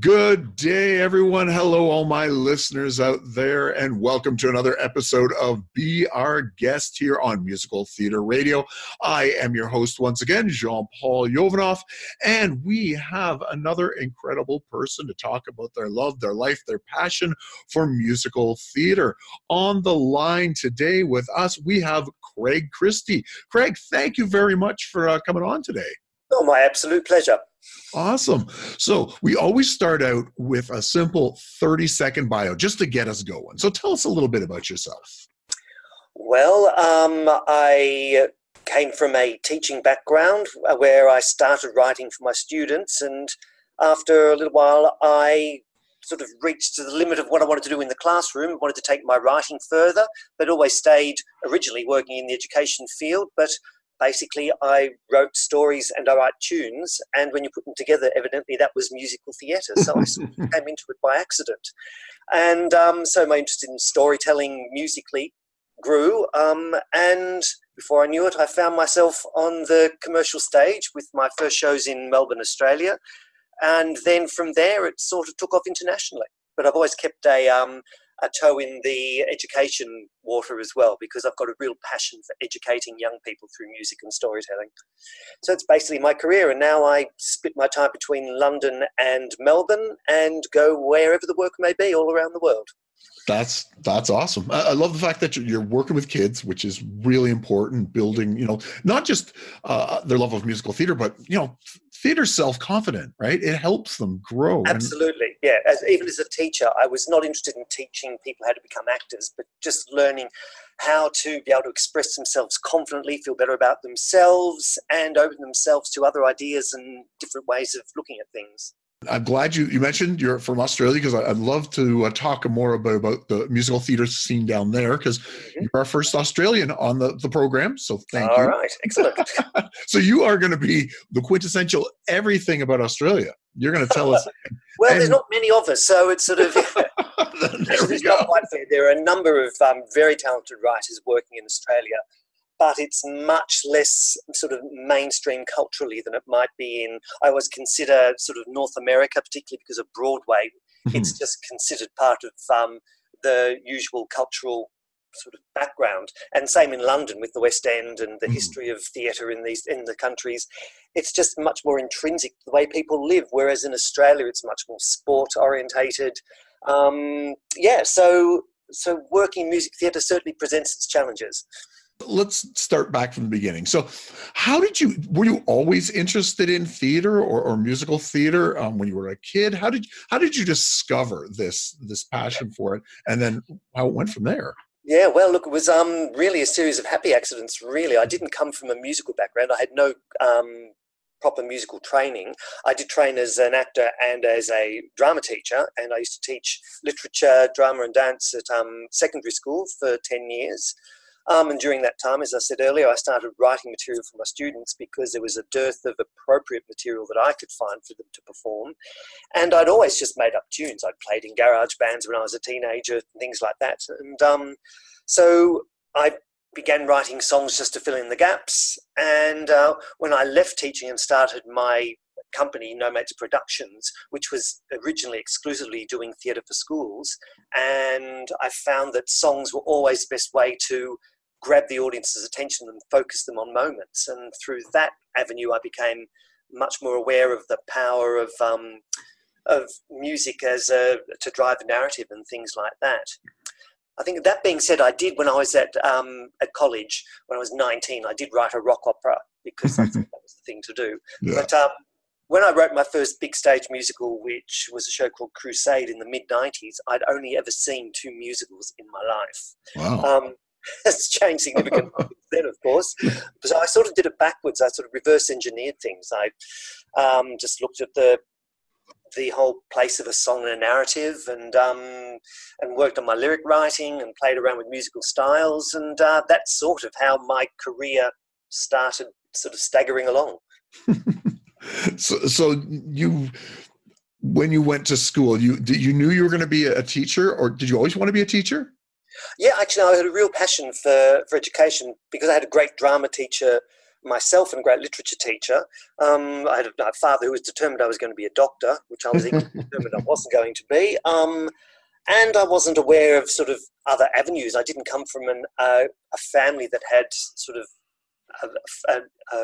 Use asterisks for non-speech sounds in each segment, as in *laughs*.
Good day, everyone. Hello, all my listeners out there, and welcome to another episode of Be Our Guest here on Musical Theater Radio. I am your host once again, Jean Paul Jovanov, and we have another incredible person to talk about their love, their life, their passion for musical theater. On the line today with us, we have Craig Christie. Craig, thank you very much for uh, coming on today. Oh, my absolute pleasure. Awesome. So we always start out with a simple 30 second bio just to get us going. So tell us a little bit about yourself. Well, um, I came from a teaching background where I started writing for my students, and after a little while, I sort of reached to the limit of what I wanted to do in the classroom. Wanted to take my writing further, but always stayed originally working in the education field. But basically I wrote stories and I write tunes, and when you put them together, evidently that was musical theatre. So I sort of *laughs* came into it by accident, and um, so my interest in storytelling musically grew. Um, and before I knew it, I found myself on the commercial stage with my first shows in Melbourne, Australia, and then from there it sort of took off internationally. But I've always kept a um, a toe in the education water as well because I've got a real passion for educating young people through music and storytelling. So it's basically my career, and now I split my time between London and Melbourne and go wherever the work may be all around the world. That's that's awesome. I, I love the fact that you're, you're, working with kids, which is really important. Building, you know, not just uh, their love of musical theater, but you know, theater self confident, right? It helps them grow. Absolutely yeah, as, even as a teacher, I was not interested in teaching people how to become actors, but just learning how to be able to express themselves confidently, feel better about themselves, and open themselves to other ideas and different ways of looking at things. I'm glad you, you mentioned you're from Australia because I'd love to uh, talk more about, about the musical theater scene down there because mm-hmm. you're our first Australian on the, the program. So thank All you. All right, excellent. *laughs* so you are going to be the quintessential everything about Australia. You're going to tell us. *laughs* well, and, there's not many of us, so it's sort of. *laughs* it's not quite fair. There are a number of um, very talented writers working in Australia but it's much less sort of mainstream culturally than it might be in. I always consider sort of North America, particularly because of Broadway. Mm-hmm. It's just considered part of um, the usual cultural sort of background. And same in London with the West End and the mm-hmm. history of theatre in these in the countries. It's just much more intrinsic the way people live. Whereas in Australia, it's much more sport orientated. Um, yeah, so so working music theatre certainly presents its challenges let's start back from the beginning. So how did you were you always interested in theater or, or musical theater um, when you were a kid? How did how did you discover this this passion for it and then how it went from there? Yeah well look it was um really a series of happy accidents really. I didn't come from a musical background. I had no um proper musical training. I did train as an actor and as a drama teacher, and I used to teach literature, drama, and dance at um, secondary school for 10 years. Um, and during that time, as I said earlier, I started writing material for my students because there was a dearth of appropriate material that I could find for them to perform. And I'd always just made up tunes. I'd played in garage bands when I was a teenager, and things like that. And um, so I began writing songs just to fill in the gaps. And uh, when I left teaching and started my company, No Mates Productions, which was originally exclusively doing theatre for schools. And I found that songs were always the best way to grab the audience's attention and focus them on moments. And through that avenue, I became much more aware of the power of um, of music as a, to drive a narrative and things like that. I think that being said, I did when I was at um, at college when I was 19. I did write a rock opera because *laughs* that was the thing to do. Yeah. But um, when I wrote my first big stage musical, which was a show called Crusade in the mid 90s, I'd only ever seen two musicals in my life. Wow. Um, *laughs* has changed significantly *laughs* then, of course. So I sort of did it backwards. I sort of reverse engineered things. I um, just looked at the the whole place of a song and a narrative, and um, and worked on my lyric writing and played around with musical styles, and uh, that's sort of how my career started, sort of staggering along. *laughs* so, so you when you went to school, you you knew you were going to be a teacher, or did you always want to be a teacher? Yeah, actually, I had a real passion for, for education because I had a great drama teacher myself and a great literature teacher. Um, I had a father who was determined I was going to be a doctor, which I was *laughs* determined I wasn't going to be. Um, and I wasn't aware of sort of other avenues. I didn't come from an, uh, a family that had sort of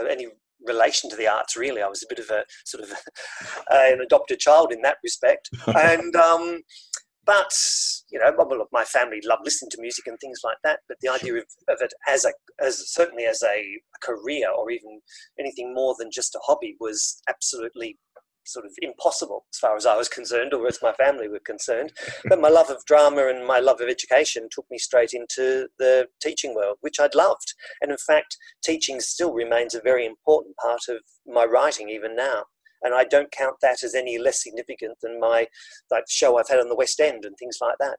any relation to the arts. Really, I was a bit of a sort of *laughs* an adopted child in that respect, *laughs* and. Um, but you know, well, my family loved listening to music and things like that. But the idea of, of it as a, as certainly as a career or even anything more than just a hobby was absolutely sort of impossible as far as I was concerned, or as my family were concerned. *laughs* But my love of drama and my love of education took me straight into the teaching world, which I'd loved. And in fact, teaching still remains a very important part of my writing even now and I don't count that as any less significant than my like show I've had on the West End and things like that.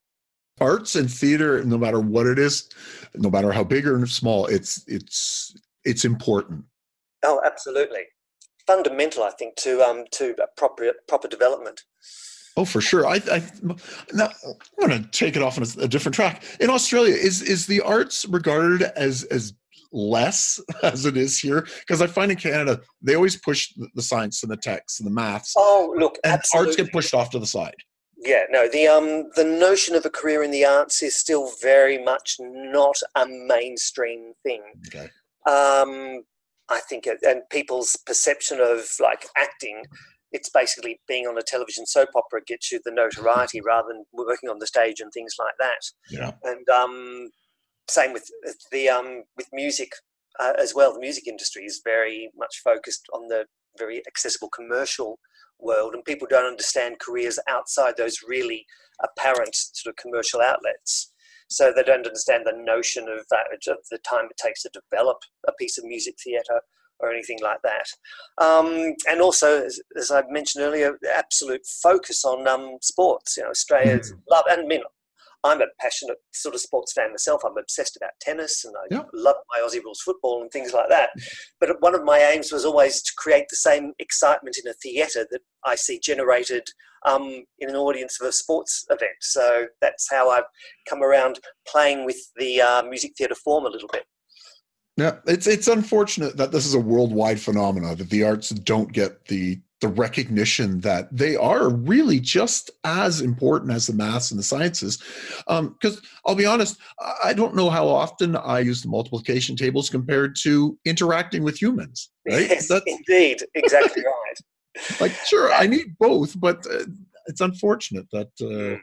Arts and theater, no matter what it is, no matter how big or small, it's it's it's important. Oh, absolutely, fundamental, I think, to um to proper proper development. Oh, for sure. I, I now I'm going to take it off on a, a different track. In Australia, is is the arts regarded as as less *laughs* as it is here because I find in Canada they always push the science and the text and the maths. Oh, look, and absolutely. arts get pushed off to the side. Yeah, no, the um the notion of a career in the arts is still very much not a mainstream thing. Okay. Um, I think, it, and people's perception of like acting, it's basically being on a television soap opera gets you the notoriety *laughs* rather than working on the stage and things like that. Yeah. And um, same with the um, with music uh, as well. The music industry is very much focused on the very accessible commercial world, and people don't understand careers outside those really apparent sort of commercial outlets. So they don't understand the notion of that of the time it takes to develop a piece of music theatre or anything like that. Um, and also, as, as, I mentioned earlier, the absolute focus on um, sports. You know, Australia's mm. love, and I mean, I'm a passionate sort of sports fan myself. I'm obsessed about tennis and I yeah. love my Aussie rules football and things like that. But one of my aims was always to create the same excitement in a theatre that I see generated um, in an audience of a sports event. So that's how I've come around playing with the uh, music theatre form a little bit. Yeah, it's it's unfortunate that this is a worldwide phenomenon that the arts don't get the the recognition that they are really just as important as the maths and the sciences. Because um, I'll be honest, I don't know how often I use the multiplication tables compared to interacting with humans. *laughs* Right? Yes, That's, indeed, exactly *laughs* right. like, sure, I need both, but uh, it's unfortunate that. Uh,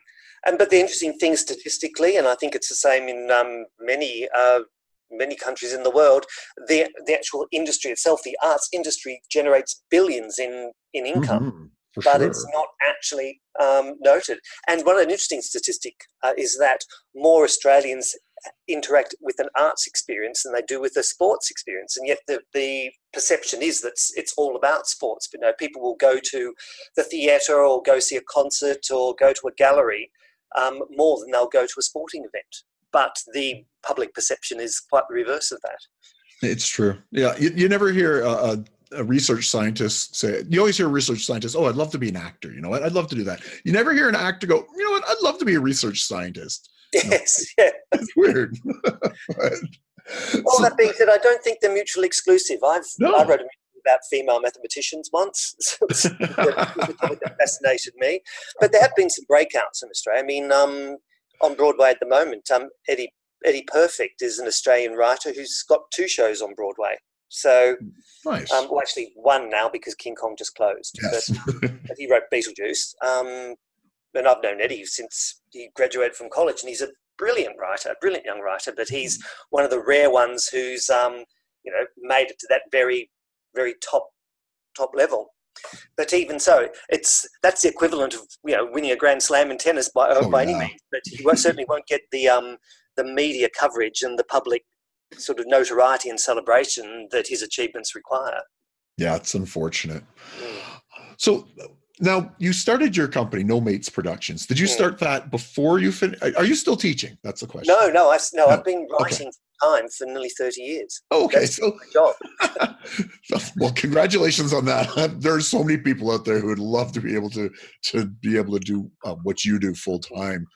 and but the interesting thing statistically, and I think it's the same in um, many uh, many countries in the world, the the actual industry itself, the arts industry, generates billions in in income. Mm-hmm, but sure. it's not actually um, noted. And one of an interesting statistic uh, is that more Australians interact with an arts experience than they do with a sports experience. And yet the, the perception is that it's all about sports. But no, people will go to the theatre or go see a concert or go to a gallery um, more than they'll go to a sporting event but the public perception is quite the reverse of that. It's true. Yeah, you, you never hear a, a, research scientist say. You always hear a research scientist, "Oh, I'd love to be an actor." You know, what? I'd love to do that. You never hear an actor go, "You know what? I'd love to be a research scientist." *laughs* Yes, *laughs* yeah. It's weird. *laughs* but, well, so, that being said, I don't think they're mutually exclusive. I've no. I wrote a about female mathematicians once. that fascinated me. But there have been some breakouts in Australia. I mean, um, on Broadway at the moment. Um, Eddie Eddie Perfect is an Australian writer who's got two shows on Broadway. So, nice. Um, well, actually one now because King Kong just closed. Yes. But, *laughs* but he wrote Beetlejuice. Um, and I've known Eddie since he graduated from college, and he's a brilliant writer, a brilliant young writer. But he's one of the rare ones who's, um, you know, made it to that very, very top top level. But even so, it's that's the equivalent of you know winning a Grand Slam in tennis by, oh, by yeah. any means. But you certainly won't get the um, the media coverage and the public sort of notoriety and celebration that his achievements require. Yeah, it's unfortunate. Mm. So now you started your company, No Mates Productions. Did you mm. start that before you finished? Are you still teaching? That's the question. No, no, I, no. I've been writing okay time for nearly 30 years. Okay. That's so, job. *laughs* well, congratulations on that. There's so many people out there who would love to be able to, to be able to do uh, what you do full time.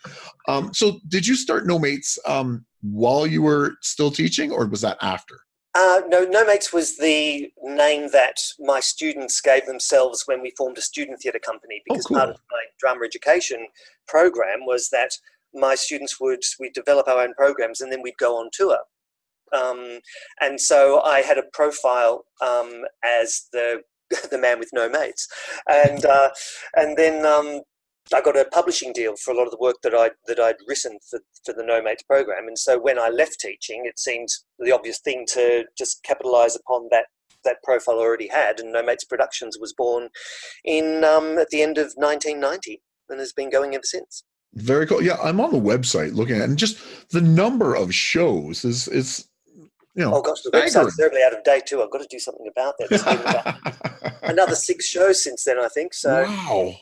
Um, so did you start No Mates um, while you were still teaching or was that after? Uh, no, No Mates was the name that my students gave themselves when we formed a student theatre company Oh, because cool. part of my drama education program was that my students would we'd develop our own programs and then we'd go on tour. Um, and so I had a profile um, as the *laughs* the man with no mates, and uh, and then um, I got a publishing deal for a lot of the work that I that I'd written for, for the No Mates program. And so when I left teaching, it seemed the obvious thing to just capitalize upon that that profile I already had. And No Mates Productions was born in um, at the end of 1990 and has been going ever since. Very cool. Yeah, I'm on the website looking at and just the number of shows is is you know Oh gosh, the website's terribly out of date too. I've got to do something about that. There's been about *laughs* another six shows since then, I think. So. wow.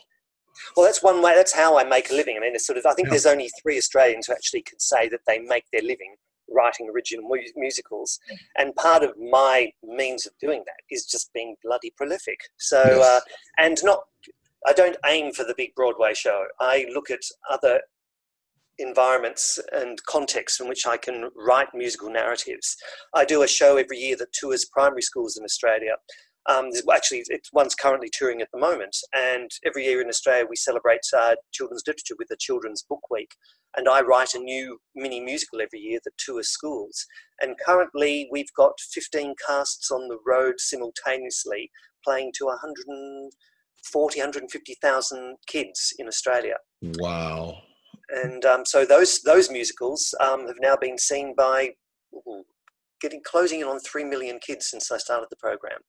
Well, that's one way. That's how I make a living. I mean, it's sort of. I think Yeah. there's only three Australians who actually can say that they make their living writing original mu- musicals, and part of my means of doing that is just being bloody prolific. So, Yes. uh, and not. I don't aim for the big Broadway show. I look at other environments and contexts in which I can write musical narratives. I do a show every year that tours primary schools in Australia. Um, actually, it's one's currently touring at the moment, and every year in Australia we celebrate uh, children's literature with the Children's Book Week. And I write a new mini musical every year that tours schools. And currently we've got 15 casts on the road simultaneously, playing to 140, 150,000 kids in Australia Wow. And um, so those those musicals um, have now been seen by ooh, getting closing in on three million kids since I started the program.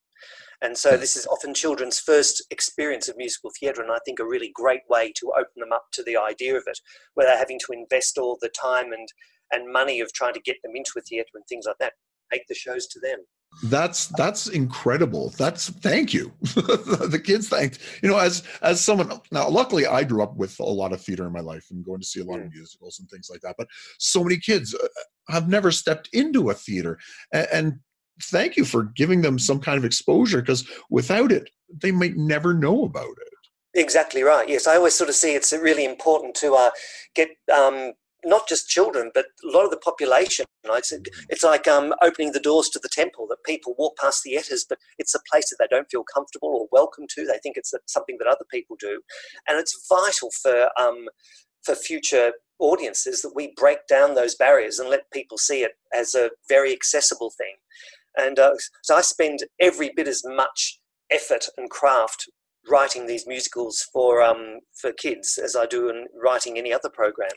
And so this is often children's first experience of musical theatre, and I think a really great way to open them up to the idea of it, without having to invest all the time and and money of trying to get them into a theatre and things like that. Take the shows to them. That's that's incredible. That's thank you. *laughs* the kids thanked. You know, as as someone now, luckily I grew up with a lot of theater in my life and going to see a lot of musicals and things like that. But so many kids uh, have never stepped into a theater, and, and thank you for giving them some kind of exposure because without it, they might never know about it. Exactly right. Yes, I always sort of see it's really important to uh, get um, not just children, but a lot of the population. It's, it's like um, opening the doors to the temple that people walk past the etas, but it's a place that they don't feel comfortable or welcome to. They think it's something that other people do, and it's vital for um, for future audiences that we break down those barriers and let people see it as a very accessible thing. And uh, so I spend every bit as much effort and craft writing these musicals for um, for kids as I do in writing any other program.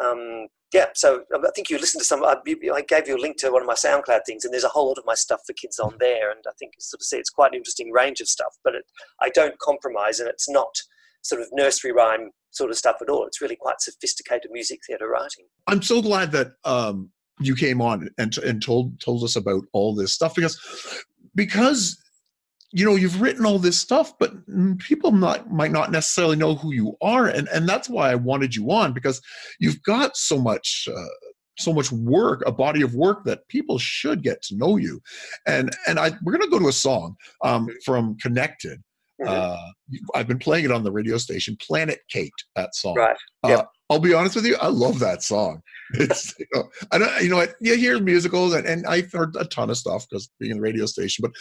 Um, yeah, so I think you listened to some. I, I gave you a link to one of my SoundCloud things, and there's a whole lot of my stuff for kids on there. And I think sort of see it's quite an interesting range of stuff. But it, I don't compromise, and it's not sort of nursery rhyme sort of stuff at all. It's really quite sophisticated music theatre writing. I'm so glad that um, you came on and and told told us about all this stuff because because you know you've written all this stuff but people not might not necessarily know who you are and and that's why i wanted you on because you've got so much uh, so much work a body of work that people should get to know you. And and i we're going to go to a song um, from connected. Uh, i've been playing it on the radio station planet kate that song. Right. uh, I'll be honest with you, I love that song. *laughs* It's you know, I don't you know what you hear musicals and, and I've heard a ton of stuff because being in the radio station, but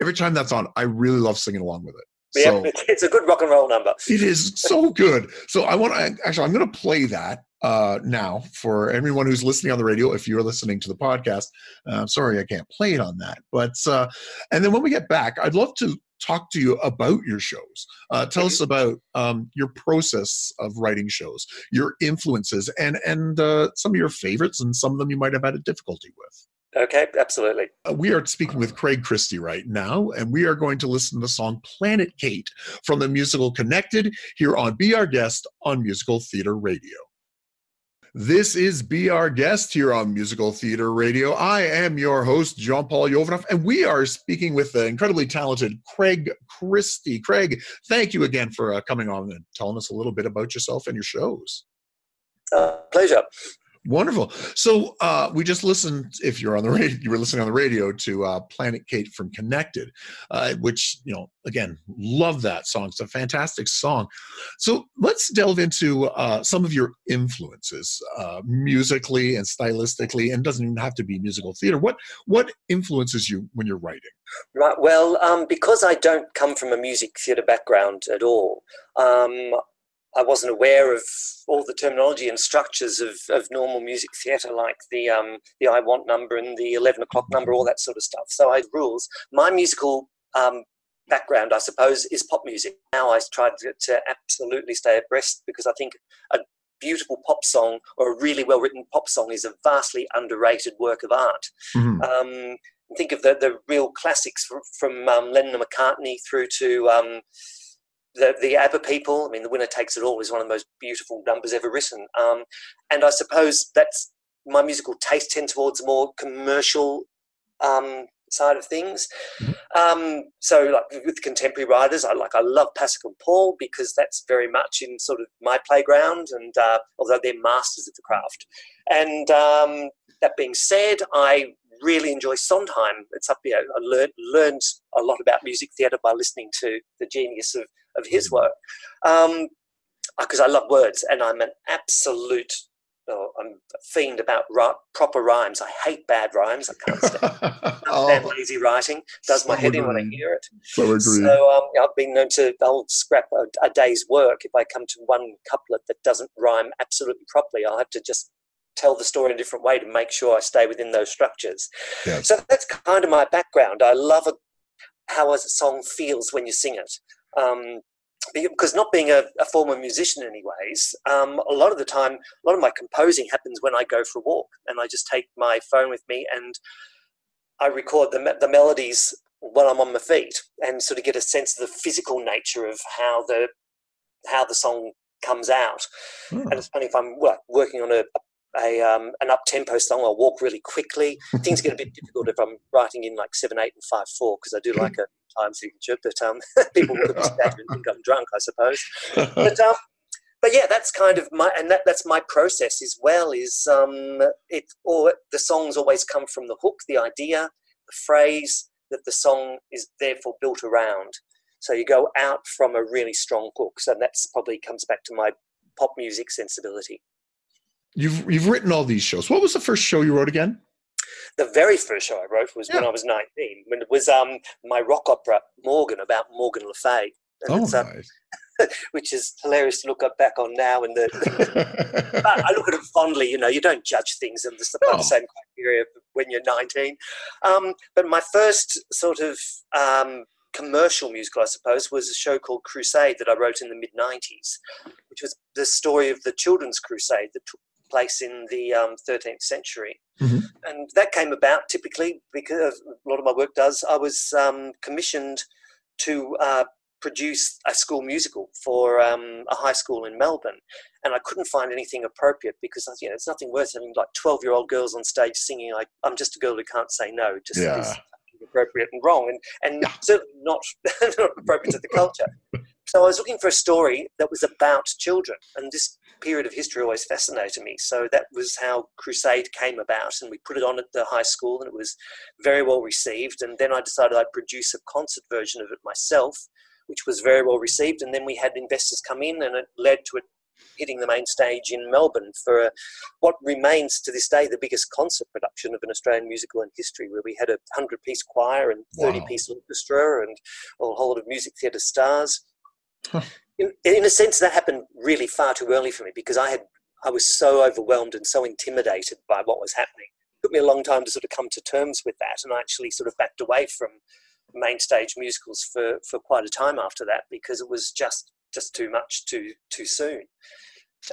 every time that's on, I really love singing along with it. Yeah, So it's, it's a good rock and roll number. it is so good. So I want to actually I'm going to play that uh, now for everyone who's listening on the radio. If you're listening to the podcast, uh, I'm sorry I can't play it on that. But uh, and then when we get back, I'd love to talk to you about your shows. Uh, tell us about um, your process of writing shows, your influences, and and uh, some of your favorites, and some of them you might have had a difficulty with. Okay, absolutely. Uh, we are speaking with Craig Christie right now, and we are going to listen to the song Planet Kate from the musical Connected here on Be Our Guest on Musical Theater Radio. This is Be Our Guest here on Musical Theater Radio. I am your host, Jean Paul Yovanov, and we are speaking with the incredibly talented Craig Christie. Craig, thank you again for uh, coming on and telling us a little bit about yourself and your shows. Uh, pleasure. Wonderful. So uh, we just listened. If you're on the *laughs* radio, you were listening on the radio to uh, Planet Kate from Connected, uh, which you know again love that song. It's a fantastic song. So let's delve into uh, some of your influences uh, musically and stylistically, and doesn't even have to be musical theater. What what influences you when you're writing? Right. Well, um, because I don't come from a music theatre background at all, um, I wasn't aware of all the terminology and structures of, of normal music theatre, like the um, the I want number and the eleven o'clock number, all that sort of stuff. So I had rules. My musical um, background, I suppose, is pop music. Now I try to, to absolutely stay abreast because I think a beautiful pop song or a really well written pop song is a vastly underrated work of art. Mm-hmm. Um, think of the, the real classics from, from um, Lennon and McCartney through to um, the, the ABBA people. I mean, The Winner Takes It All is one of the most beautiful numbers ever written. Um, and I suppose that's my musical taste tend towards more commercial um, side of things. Mm-hmm. Um, so, like with contemporary writers, I like I love Pasek and Paul because that's very much in sort of my playground. And uh, although they're masters of the craft, and um, that being said, I really enjoy Sondheim. It's up here. I learned learned a lot about music theatre by listening to the genius of of his work. because um, I love words, and I'm an absolute oh, I'm a fiend about proper rhymes. I hate bad rhymes. I *laughs* can't stand, oh. lazy writing. Does my head in when I hear it. So, so um, I've been known to I'll scrap a, a, day's work if I come to one couplet that doesn't rhyme absolutely properly. I'll have to just tell the story in a different way to make sure I stay within those structures. Yes. So that's kind of my background. I love a, how a song feels when you sing it. Um, because not being a, a, former musician anyways um, a lot of the time a lot of my composing happens when i go for a walk and i just take my phone with me and i record the, the melodies while i'm on my feet and sort of get a sense of the physical nature of how the how the song comes out hmm. and it's funny if i'm working on a, a um, an up tempo song i'll walk really quickly *laughs* things get a bit difficult if i'm writing in like 7 8 and 5 4 because i do like a time signature, but um, *laughs* people would *laughs* think I'm drunk, I suppose. But um, but yeah, that's kind of my and that, that's my process as well. Is um, it or the songs always come from the hook, the idea, the phrase that the song is therefore built around. So you go out from a really strong hook. So that's probably comes back to my pop music sensibility. You've you've written all these shows. What was the first show you wrote again? the very first show I wrote was yeah. when I was 19, when it was um, my rock opera, Morgan, about Morgan Le Fay. oh, um, nice. *laughs* which is hilarious to look back on now. And the, *laughs* I look at it fondly. You know, you don't judge things in the, oh. the same criteria when you're 19. Um, but my first sort of um, commercial musical, I suppose, was a show called Crusade that I wrote in the mid 90s, which was the story of the children's crusade that took place in the um, 13th century. Mm-hmm. And that came about typically because a lot of my work does. I was um, commissioned to uh, produce a school musical for um, a high school in Melbourne, and I couldn't find anything appropriate because you know it's nothing worse having like twelve year old girls on stage singing like "I'm just a girl who can't say no." Just yeah. is appropriate and wrong, and and certainly not, *laughs* not appropriate to the culture. *laughs* So I was looking for a story that was about children, and this period of history always fascinated me. So that was how Crusade came about, and we put it on at the high school, and it was very well received. And then I decided I'd produce a concert version of it myself, which was very well received. And then we had investors come in, and it led to it hitting the main stage in Melbourne for what remains to this day the biggest concert production of an Australian musical in history, where we had a 100 piece choir and 30 wow. piece orchestra and a whole lot of music theatre stars. In, in a sense, that happened really far too early for me because I had I was so overwhelmed and so intimidated by what was happening. It took me a long time to sort of come to terms with that, and I actually sort of backed away from main stage musicals for for quite a time after that because it was just just too much too too soon.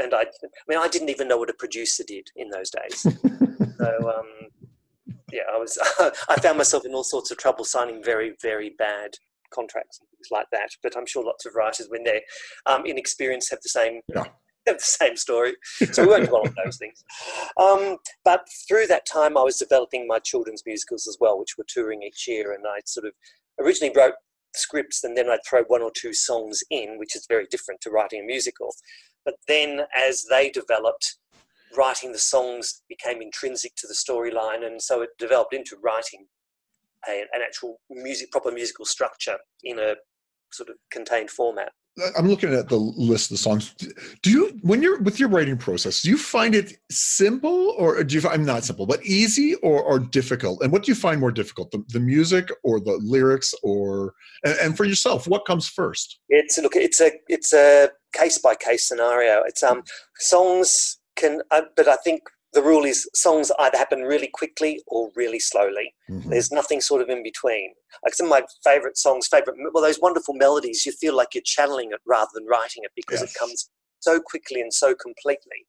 And I, I mean, I didn't even know what a producer did in those days. *laughs* so um, yeah, I was *laughs* I found myself in all sorts of trouble signing very very bad contracts and things like that. But I'm sure lots of writers, when they're um, inexperienced, have the same. Yeah. *laughs* Have the same story, so we won't dwell on those things. Um, but through that time, I was developing my children's musicals as well, which were touring each year. And I sort of originally wrote scripts and then I'd throw one or two songs in, which is very different to writing a musical. But then as they developed, writing the songs became intrinsic to the storyline, and so it developed into writing a, an actual music, proper musical structure in a sort of contained format. I'm looking at the list of the songs. Do you, when you're with your writing process, do you find it simple or do you? I'm not simple, but easy or, or difficult. And what do you find more difficult, the, the music or the lyrics, or and, and, for yourself, what comes first? It's look, it's a it's a case by case scenario. It's um songs can, uh, but I think the rule is songs either happen really quickly or really slowly. Mm-hmm. There's nothing sort of in between. Like some of my favorite songs, favorite, well, those wonderful melodies, you feel like you're channeling it rather than writing it because yes. it comes so quickly and so completely.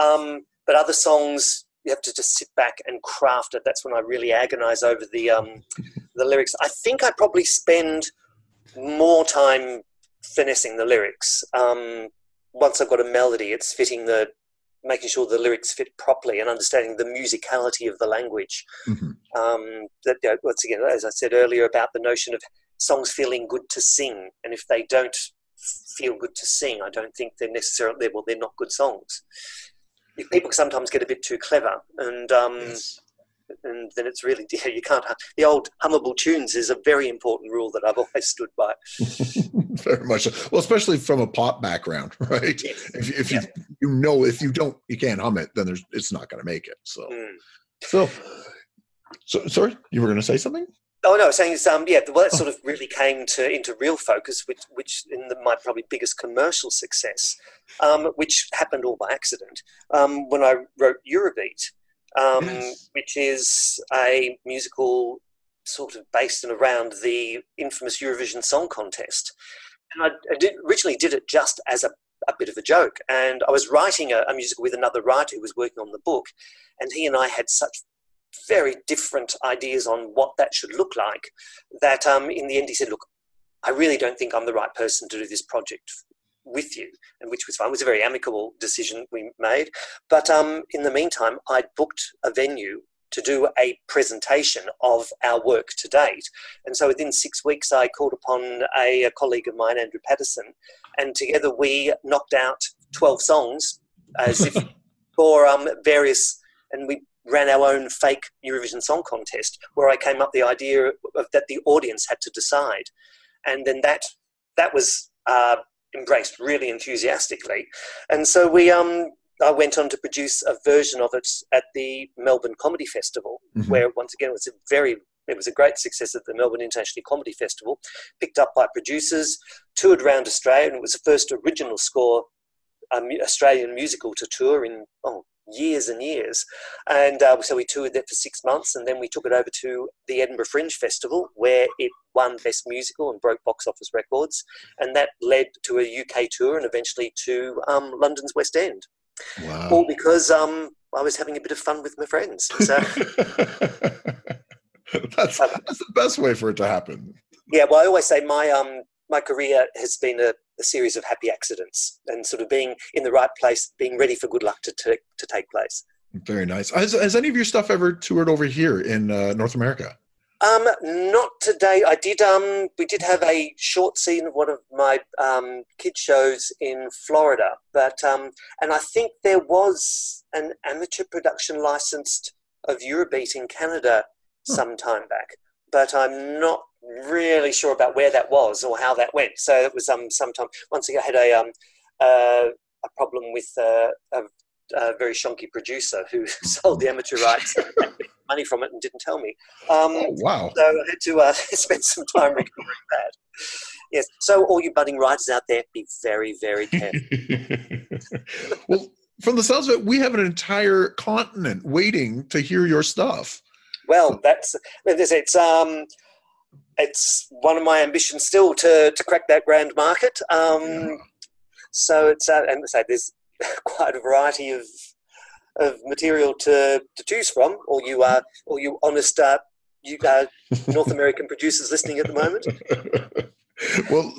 Um, but other songs, you have to just sit back and craft it. That's when I really agonize over the um, the lyrics. I think I probably spend more time finessing the lyrics. Um, once I've got a melody, it's fitting the making sure the lyrics fit properly and understanding the musicality of the language. Mm-hmm. Um, that you know, once again, as I said earlier, about the notion of songs feeling good to sing, and if they don't feel good to sing, I don't think they're necessarily well, they're not good songs. If people sometimes get a bit too clever, and um, yes and then it's really *laughs* yeah, you can't. The old hummable tunes is a very important rule that I've always stood by. *laughs* very much so. Well, especially from a pop background, *laughs* right? Yes. If, if yeah. you you know if you don't you can't hum it, then there's it's not going to make it. So, mm. so, so sorry, you were going to say something. Oh no, saying it's um yeah, well that sort of really came to into real focus, which which in the, my probably biggest commercial success, um, which happened all by accident. Um, when I wrote Eurobeat, um, yes. which is a musical sort of based and around the infamous Eurovision Song Contest. And I, I did, originally did it just as a, a, bit of a joke. And I was writing a, a musical with another writer who was working on the book, and he and I had such very different ideas on what that should look like that um, in the end he said, Look, I really don't think I'm the right person to do this project with you, and which was fine. It was a very amicable decision we made. But um, in the meantime, I booked a venue to do a presentation of our work to date. And so within six weeks, I called upon a, a colleague of mine, Andrew Patterson, and together we knocked out 12 songs as if *laughs* for um, various, and we ran our own fake Eurovision Song Contest where I came up the idea of, that the audience had to decide. And then that, that was uh, embraced really enthusiastically. And so we, um, I went on to produce a version of it at the Melbourne Comedy Festival, mm-hmm. where once again it was a very it was a great success at the Melbourne International Comedy Festival, picked up by producers, toured around Australia, and it was the first original score um, Australian musical to tour in oh, years and years. And uh, so we toured there for six months, and then we took it over to the Edinburgh Fringe Festival, where it won Best Musical and broke box office records. And that led to a UK tour and eventually to um, London's West End. Wow. All because um, I was having a bit of fun with my friends. *laughs* So. that's, that's the best way for it to happen. Yeah, well, I always say my um, my career has been a, a, series of happy accidents and sort of being in the right place, being ready for good luck to, to, to take place. Very nice. Has, has, any of your stuff ever toured over here in uh, North America? Um, not today. I did. Um, we did have a short scene of one of my um, kid shows in Florida, but um, and I think there was an amateur production licensed of Eurobeat in Canada some time back, but I'm not really sure about where that was or how that went. So it was um sometime once again I had a um uh, a problem with uh, a, a, very shonky producer who *laughs* sold the amateur rights *laughs* money from it and didn't tell me. Um, oh, wow! So I had to uh, *laughs* spend some time recovering that. Yes. So all you budding writers out there, be very very careful. well. From the sounds of it, we have an entire continent waiting to hear your stuff. Well, that's it's um it's one of my ambitions still to, to crack that grand market. Um. So it's uh, and say there's *laughs* quite a variety of of material to, to choose from. Or you are, or you honest, uh, you uh, North American producers listening at the moment. *laughs* well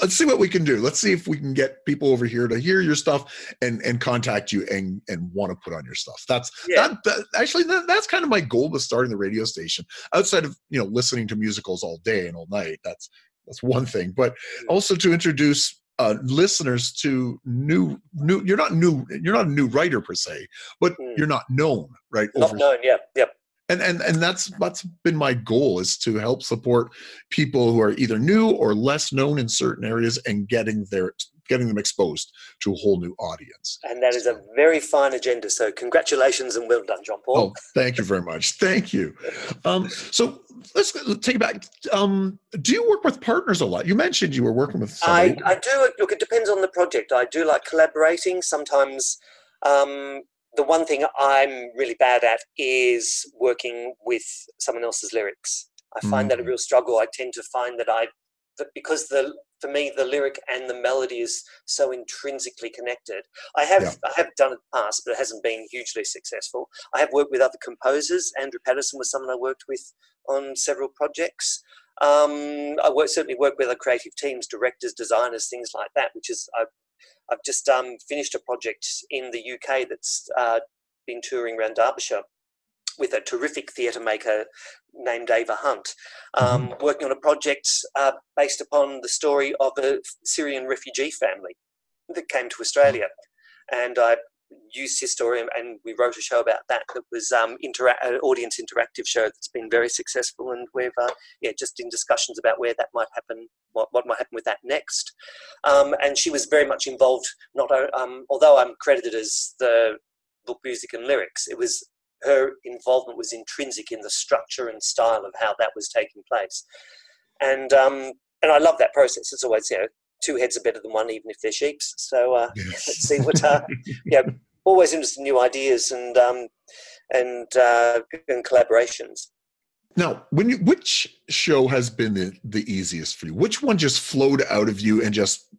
let's see what we can do. Let's see if we can get people over here to hear your stuff and and contact you and and want to put on your stuff. That's yeah. that, that actually that, that's kind of my goal with starting the radio station outside of you know listening to musicals all day and all night. That's that's one thing. But also to introduce uh, listeners to new new you're not new you're not a new writer per se but mm. you're not known right not over, known yeah yep and and and that's that's been my goal is to help support people who are either new or less known in certain areas and getting their getting them exposed to a whole new audience. And that is a very fine agenda. So congratulations and well done, John Paul. Oh, thank you very much. Thank you. Um, so let's take it back. Um, do you work with partners a lot? You mentioned you were working with somebody. I, I do. Look, it depends on the project. I do like collaborating. Sometimes um, the one thing I'm really bad at is working with someone else's lyrics. I find mm. that a real struggle. I tend to find that I that because the for me the lyric and the melody is so intrinsically connected. I have yeah. I have done it in the past, but it hasn't been hugely successful. I have worked with other composers. Andrew Patterson was someone I worked with on several projects. Um, I work, certainly work with other creative teams, directors, designers, things like that. Which is I've, I've just um, finished a project in the UK that's uh, been touring around Derbyshire with a terrific theatre maker named Ava Hunt, um, mm-hmm. working on a project uh, based upon the story of a Syrian refugee family that came to Australia. And I used his and we wrote a show about that that was um, intera- an audience interactive show that's been very successful and we've uh, yeah just in discussions about where that might happen what, what might happen with that next um, and she was very much involved not um, although i'm credited as the book music and lyrics it was her involvement was intrinsic in the structure and style of how that was taking place. And um, and I love that process. It's always you know two heads are better than one, even if they're sheep's. So uh, *laughs* yes. let's see what uh, *laughs* yeah. Always interested in new ideas and um, and uh, and collaborations. Now, when you, which show has been the, the easiest for you? Which one just flowed out of you and just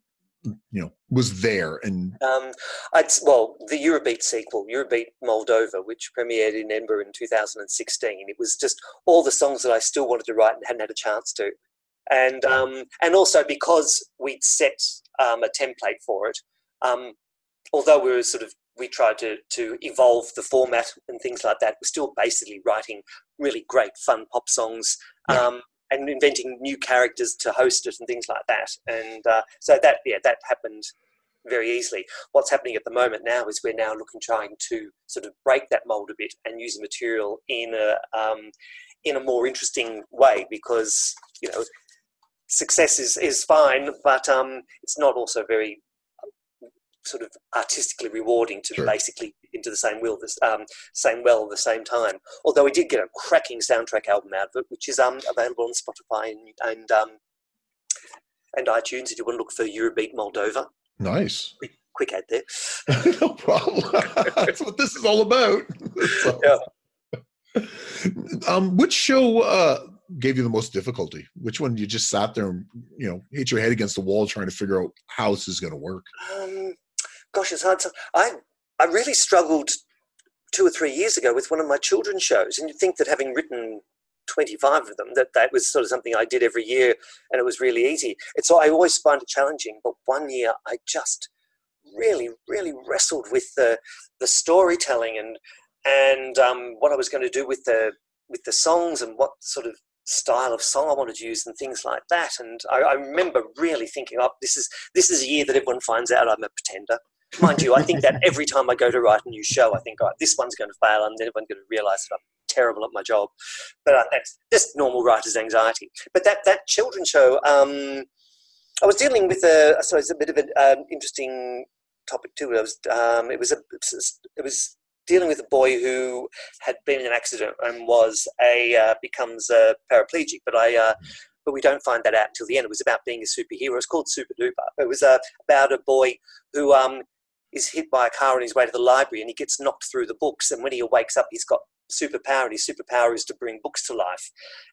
you know was there and um, I'd, well the eurobeat sequel eurobeat moldova which premiered in edinburgh in 2016 it was just all the songs that i still wanted to write and hadn't had a chance to and um, and also because we'd set um, a template for it um, although we were sort of we tried to to evolve the format and things like that we're still basically writing really great fun pop songs yeah. Um, and inventing new characters to host it and things like that. And uh, so that yeah, that happened very easily. What's happening at the moment now is we're now looking trying to sort of break that mold a bit and use the material in a um, in a more interesting way because you know success is is fine, but um, it's not also very sort of artistically rewarding to sure. basically into the same wheel, this um, same well at the same time. Although we did get a cracking soundtrack album out of it, which is um, available on Spotify and and, um, and iTunes if you want to look for Eurobeat Moldova. Nice. Quick, quick ad there. *laughs* no problem. *laughs* That's what this is all about. *laughs* yeah. Um, which show uh, gave you the most difficulty? Which one you just sat there and you know hit your head against the wall trying to figure out how this is going to work? Um, gosh, it's hard. To, I I really struggled two or three years ago with one of my children's shows, and you'd think that having written 25 of them that that was sort of something I did every year, and it was really easy. It's I always find it challenging, but one year I just really, really wrestled with the the storytelling and and um, what I was going to do with the with the songs and what sort of style of song I wanted to use and things like that. And I, I remember really thinking, "Oh, this is this is a year that everyone finds out I'm a pretender." Mind you, I think that *laughs* every time I go to write a new show, I think, "All right, this one's going to fail, and then everyone's going to realise that I'm terrible at my job." But uh, that's just normal writer's anxiety. But that that children's show, um, I was dealing with a so it's a bit of an um, interesting topic too. It was um, it was a it was dealing with a boy who had been in an accident and was a uh, becomes a paraplegic. But I, uh, but we don't find that out until the end. It was about being a superhero. It's called Super Duper. It was uh, about a boy who um, is hit by a car on his way to the library and he gets knocked through the books. And when he wakes up, he's got superpower, and his superpower is to bring books to life.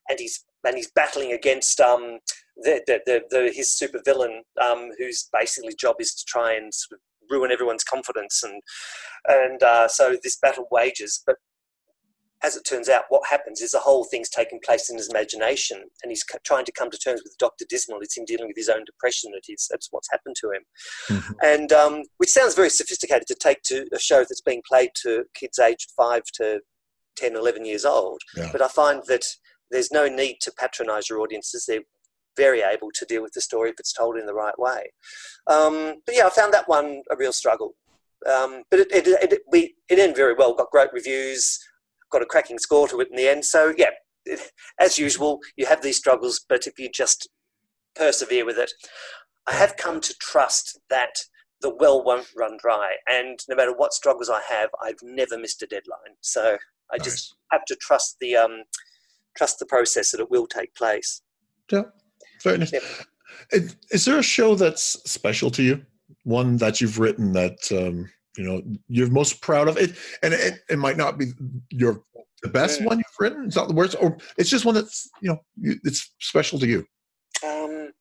And he's and he's battling against um, the, the, the, the his supervillain, um, whose basically job is to try and sort of ruin everyone's confidence, and and uh, so this battle wages. But as it turns out, what happens is the whole thing's taking place in his imagination, and he's trying to come to terms with Doctor Dismal. It's him dealing with his own depression. That is that's what's happened to him, mm-hmm. and um, which sounds very sophisticated to take to a show that's being played to kids aged five to 10, 11 years old. Yeah. But I find that there's no need to patronise your audiences. They're very able to deal with the story if it's told in the right way. Um, but yeah, I found that one a real struggle. Um, but it, it, it, we, it ended very well, got great reviews, got a cracking score to it in the end. So yeah, *laughs* as usual, you have these struggles, but if you just persevere with it, I have come to trust that the well won't run dry. And no matter what struggles I have, I've never missed a deadline. So I nice. just have to trust the um, trust the process that it will take place. Yeah, fair enough. Is, is there a show that's special to you? One that you've written that um, you know you're most proud of it, and it, it might not be your the best mm. one you've written. It's not the worst, or it's just one that's you know it's special to you. Um,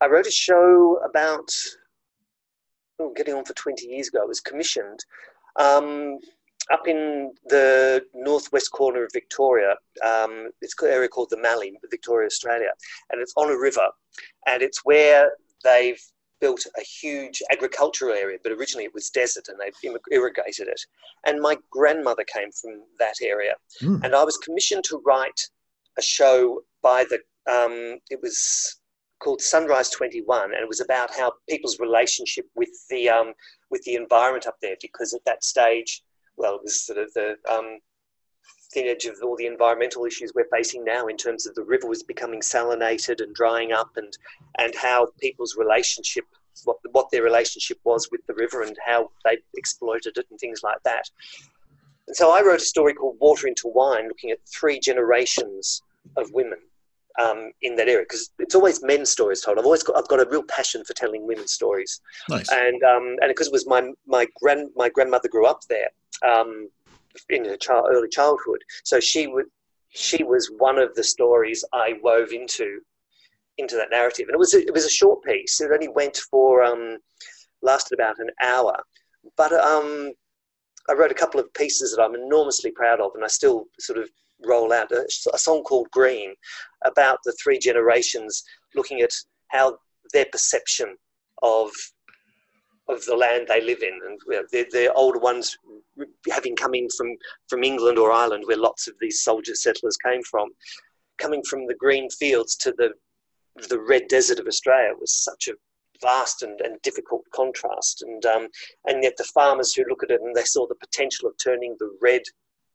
I wrote a show about oh, getting on for 20 years ago. I was commissioned um, up in the northwest corner of Victoria. Um, it's an area called the Mallee, Victoria, Australia, and it's on a river, and it's where they've built a huge agricultural area, but originally it was desert and they've irrigated it. And my grandmother came from that area, mm. and I was commissioned to write a show by the. Um, it was called Sunrise 21, and it was about how people's relationship with the um, with the environment up there, because at that stage, well, it was sort of the um, thin edge of all the environmental issues we're facing now in terms of the river was becoming salinated and drying up, and and how people's relationship, what what their relationship was with the river, and how they exploited it, and things like that. And so I wrote a story called Water into Wine, looking at three generations of women um, in that area because it's always men's stories told. I've always got I've got a real passion for telling women's stories, nice. and um, and because it was my my grand my grandmother grew up there um, in her child, early childhood, so she would she was one of the stories I wove into into that narrative, and it was a, it was a short piece. It only went for um, lasted about an hour, but um, I wrote a couple of pieces that I'm enormously proud of, and I still sort of roll out. A, a song called Green about the three generations looking at how their perception of of the land they live in, and the, the older ones having come in from, from England or Ireland, where lots of these soldier settlers came from, coming from the green fields to the the red desert of Australia was such a vast and, and difficult contrast, and um, and yet the farmers who look at it and they saw the potential of turning the red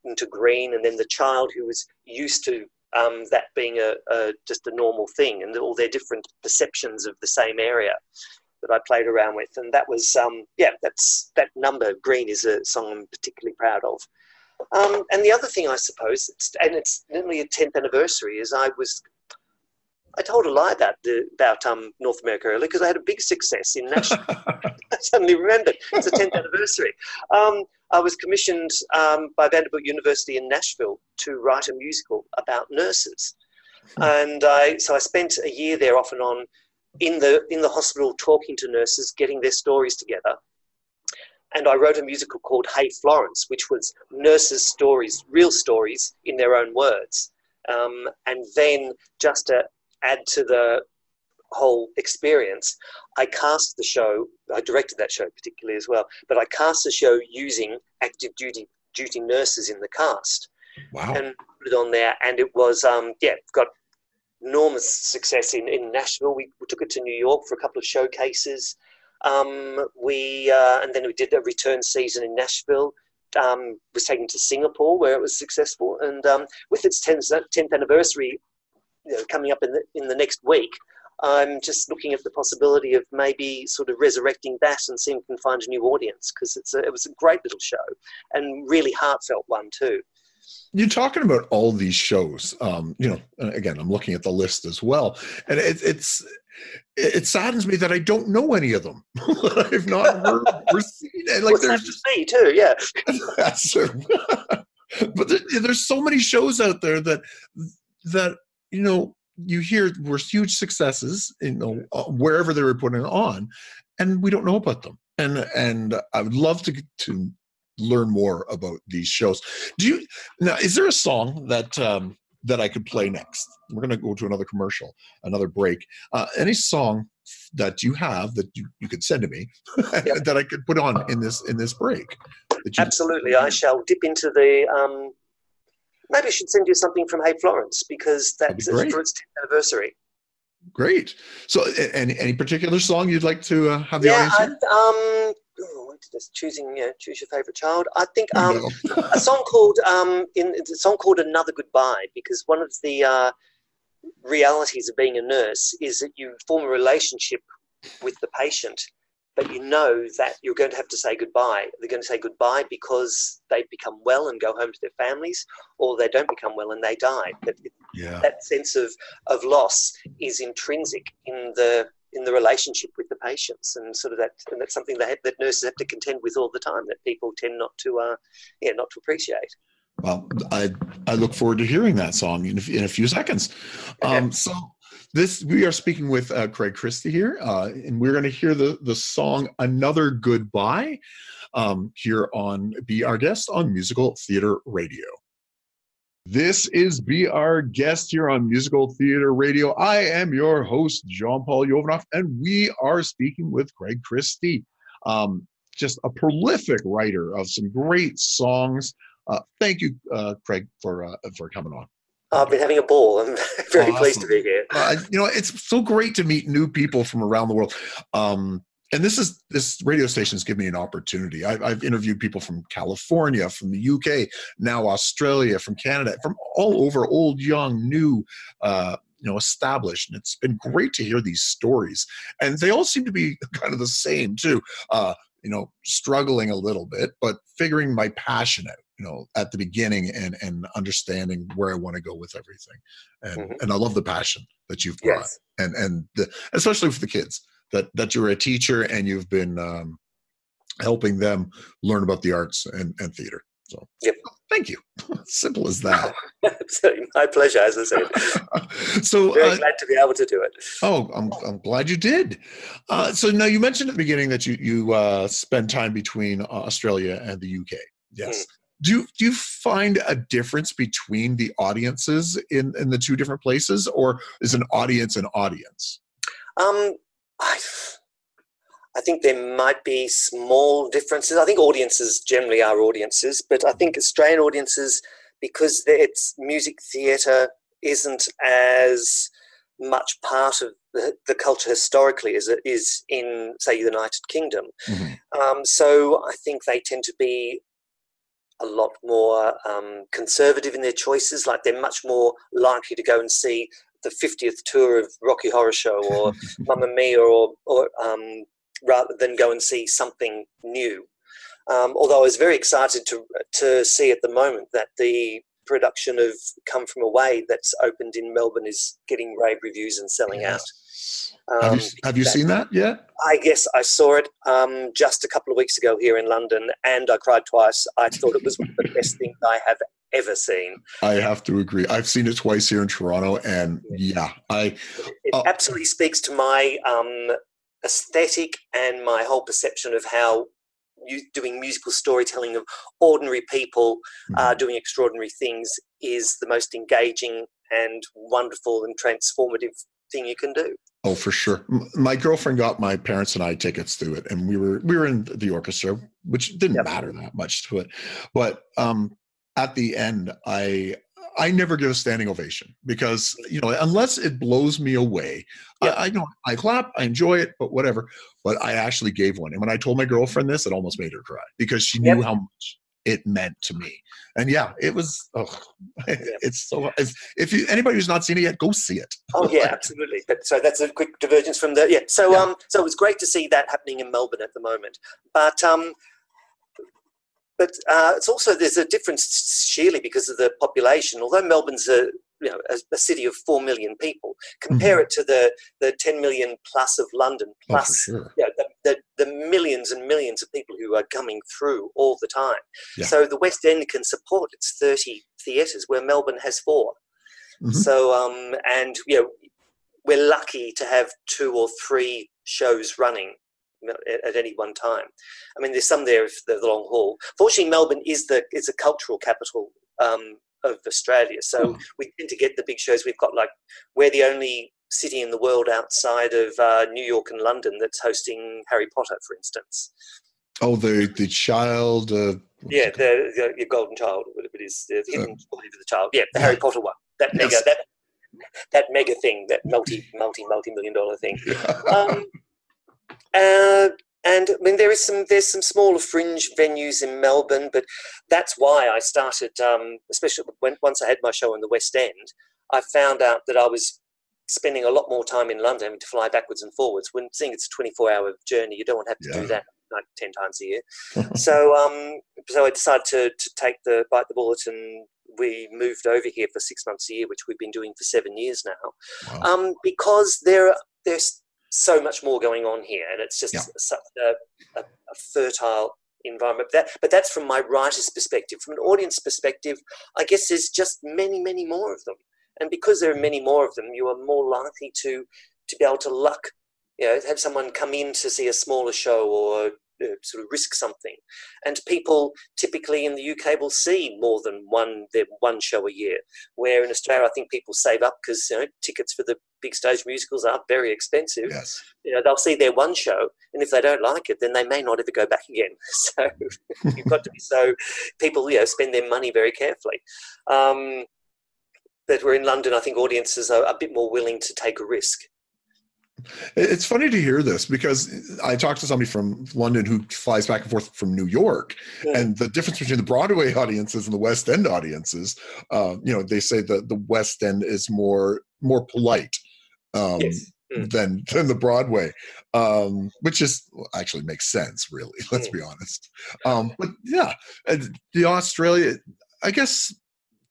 into green, and then the child who was used to um, that being a, a, just a normal thing, and all their different perceptions of the same area that I played around with, and that was um, yeah, that's that number. Green is a song I'm particularly proud of. Um, and the other thing, I suppose, it's, and it's nearly a 10th anniversary, is I was I told a lie about the, about um, North America earlier because I had a big success in Nashville. *laughs* *laughs* I suddenly remembered it's the 10th anniversary. Um, I was commissioned um, by Vanderbilt University in Nashville to write a musical about nurses, hmm. and I so I spent a year there off and on in the in the hospital talking to nurses, getting their stories together. And I wrote a musical called Hey Florence, which was nurses' stories, real stories in their own words. Um, and then just to add to the whole experience, I cast the show. I directed that show particularly as well, but I cast the show using active duty duty nurses in the cast. Wow! And put it on there, and it was um, yeah, got enormous success in in Nashville. We, we took it to New York for a couple of showcases. Um, we uh, and then we did a return season in Nashville. Um, was taken to Singapore where it was successful, and um, with its 10th, 10th anniversary you know, coming up in the in the next week, I'm just looking at the possibility of maybe sort of resurrecting that and seeing if we can find a new audience because it was a great little show and really heartfelt one too. You're talking about all these shows. Um, you know, again, I'm looking at the list as well, and it, it's it saddens me that I don't know any of them. *laughs* I've not heard *laughs* or seen it. Like well, there's just me too. Yeah, *laughs* but there, there's so many shows out there that that you know you hear were huge successes, you know, uh, wherever they were putting on, and we don't know about them. And and I would love to to learn more about these shows. Do you now? Is there a song that um, that I could play next? We're going to go to another commercial, another break. Uh, any song that you have that you, you could send to me *laughs* yep. that I could put on in this in this break? Absolutely, I shall dip into the um, maybe I should send you something from Hey Florence because that's be for its 10th anniversary. Great. So, any any particular song you'd like to uh, have the Yeah, audience hear? um, this? choosing, you know, choose your favorite child. I think um, a song called um, in it's a song called Another Goodbye because one of the uh, realities of being a nurse is that you form a relationship with the patient, but you know that you're going to have to say goodbye. They're going to say goodbye because they become well and go home to their families, or they don't become well and they die. But Yeah. that sense of, of loss is intrinsic in the in the relationship with the patients, and sort of that and that's something that that nurses have to contend with all the time. That people tend not to uh, yeah not to appreciate. Well, I I look forward to hearing that song in a, in a few seconds. Um, so this we are speaking with uh, Craig Christie here, uh, and we're going to hear the the song "Another Goodbye" um, here on Be Our Guest on Musical Theater Radio. This is Be Our Guest here on Musical Theater Radio. I am your host, Jean Paul Yovanov, and we are speaking with Craig Christie. Um, just a prolific writer of some great songs. Uh, thank you, uh, Craig, for uh, for coming on. I've been having a ball. I'm *laughs* very pleased to be here. Uh, you know, it's so great to meet new people from around the world. Um, and this is this radio station has given me an opportunity. I, I've interviewed people from California, from the UK, now Australia, from Canada, from all over, old, young, new, uh, you know, established. And it's been great to hear these stories, and they all seem to be *laughs* kind of the same too. Uh, you know, struggling a little bit, but figuring my passion out. You know, at the beginning and and understanding where I want to go with everything, and Mhm. and I love the passion that you've brought Yes. and and the, especially for the kids that that you're a teacher and you've been um, helping them learn about the arts and, and theater. So Yep. thank you. *laughs* Simple as that. *laughs* My pleasure, as I said. *laughs* so Very uh, glad to be able to do it. oh, I'm I'm glad you did. Uh, so now you mentioned at the beginning that you you uh, spend time between Australia and the UK. Yes. Do you, do you find a difference between the audiences in, in the two different places, or is an audience an audience? Um, I, I think there might be small differences. I think audiences generally are audiences, but I think Australian audiences, because it's music theatre, isn't as much part of the, the culture historically as it is in, say, the United Kingdom. Mhm. Um, so I think they tend to be a lot more um, conservative in their choices. Like they're much more likely to go and see the 50th tour of Rocky Horror Show or *laughs* Mamma Mia or, or um, rather than go and see something new. Um, although I was very excited to to see at the moment that the production of Come From Away that's opened in Melbourne is getting rave reviews and selling out. Yes. have you Um, have you that- seen that yet? I guess I saw it um, just a couple of weeks ago here in London, and I cried twice. I thought it was one of the best things I have ever seen. I have to agree. I've seen it twice here in Toronto, and yeah, I It Oh. absolutely speaks to my um, aesthetic and my whole perception of how you doing musical storytelling of ordinary people uh, doing extraordinary things is the most engaging and wonderful and transformative thing you can do. oh for sure. My girlfriend got my parents and I tickets to it, and we were we were in the orchestra, which didn't Yep. matter that much to it. But um, at the end, I I never give a standing ovation because you know unless it blows me away, Yep. I, I know I clap, I enjoy it, but whatever. But I actually gave one, and when I told my girlfriend this, it almost made her cry because she knew Yep. how much it meant to me. And yeah, it was. Oh, *laughs* it's so. It's, if you anybody who's not seen it yet, go see it. Oh yeah, *laughs* absolutely. But so that's a quick divergence from the yeah. So Yeah. um, so it was great to see that happening in Melbourne at the moment. But um, but uh, it's also there's a difference sheerly because of the population. Although Melbourne's a you know a, a city of four million people, compare it to the the ten million plus of London Oh, plus sure. you know, the, the, the millions and millions of people who are coming through all the time. Yeah. So the West End can support its 30 theatres where Melbourne has 4 Mhm. So, um, and, you know, we're lucky to have two or three shows running at, any one time. I mean, there's some there for the long haul. Fortunately, Melbourne is the is a cultural capital um, of Australia, so Oh. we tend to get the big shows. We've got like we're the only city in the world outside of uh, New York and London that's hosting Harry Potter, for instance. Oh, the the child. Uh, Yeah, the, the Golden Child, it is the Hidden Story of the Child. Yeah, the Harry Potter one. That mega yes. that that mega thing, that multi multi multi million dollar thing. *laughs* Um, uh, and I mean, there is some there's some smaller fringe venues in Melbourne, but that's why I started. Um, especially when once I had my show in the West End, I found out that I was spending a lot more time in London, having to fly backwards and forwards. When seeing it's a 24 hour journey, you don't want to have to yeah. do that like 10 times a year. *laughs* so, um, so I decided to, to take the bite the bullet and we moved over here for six months a year, which we've been doing for seven years now, wow. um, because there there's so much more going on here, and it's just yeah. such a, a, a, fertile environment. That, but that's from my writer's perspective. From an audience perspective, I guess there's just many, many more of them, and because there are many more of them, you are more likely to to be able to luck. You know, have someone come in to see a smaller show or sort of risk something. And people typically in the UK will see more than one their one show a year. Where in Australia, I think people save up because you know tickets for the big stage musicals are very expensive. Yes. You know, they'll see their one show, and if they don't like it, then they may not ever go back again. *laughs* So *laughs* you've got to be so people, you know, spend their money very carefully. Um, but we're in London, I think audiences are a bit more willing to take a risk. It's funny to hear this because I talked to somebody from London who flies back and forth from New York, yeah. and the difference between the Broadway audiences and the West End audiences. Uh, you know, they say that the West End is more more polite um, yes. mm. than than the Broadway, um, which is actually makes sense. Really, *laughs* let's mm. be honest. Um, but yeah, the Australia, I guess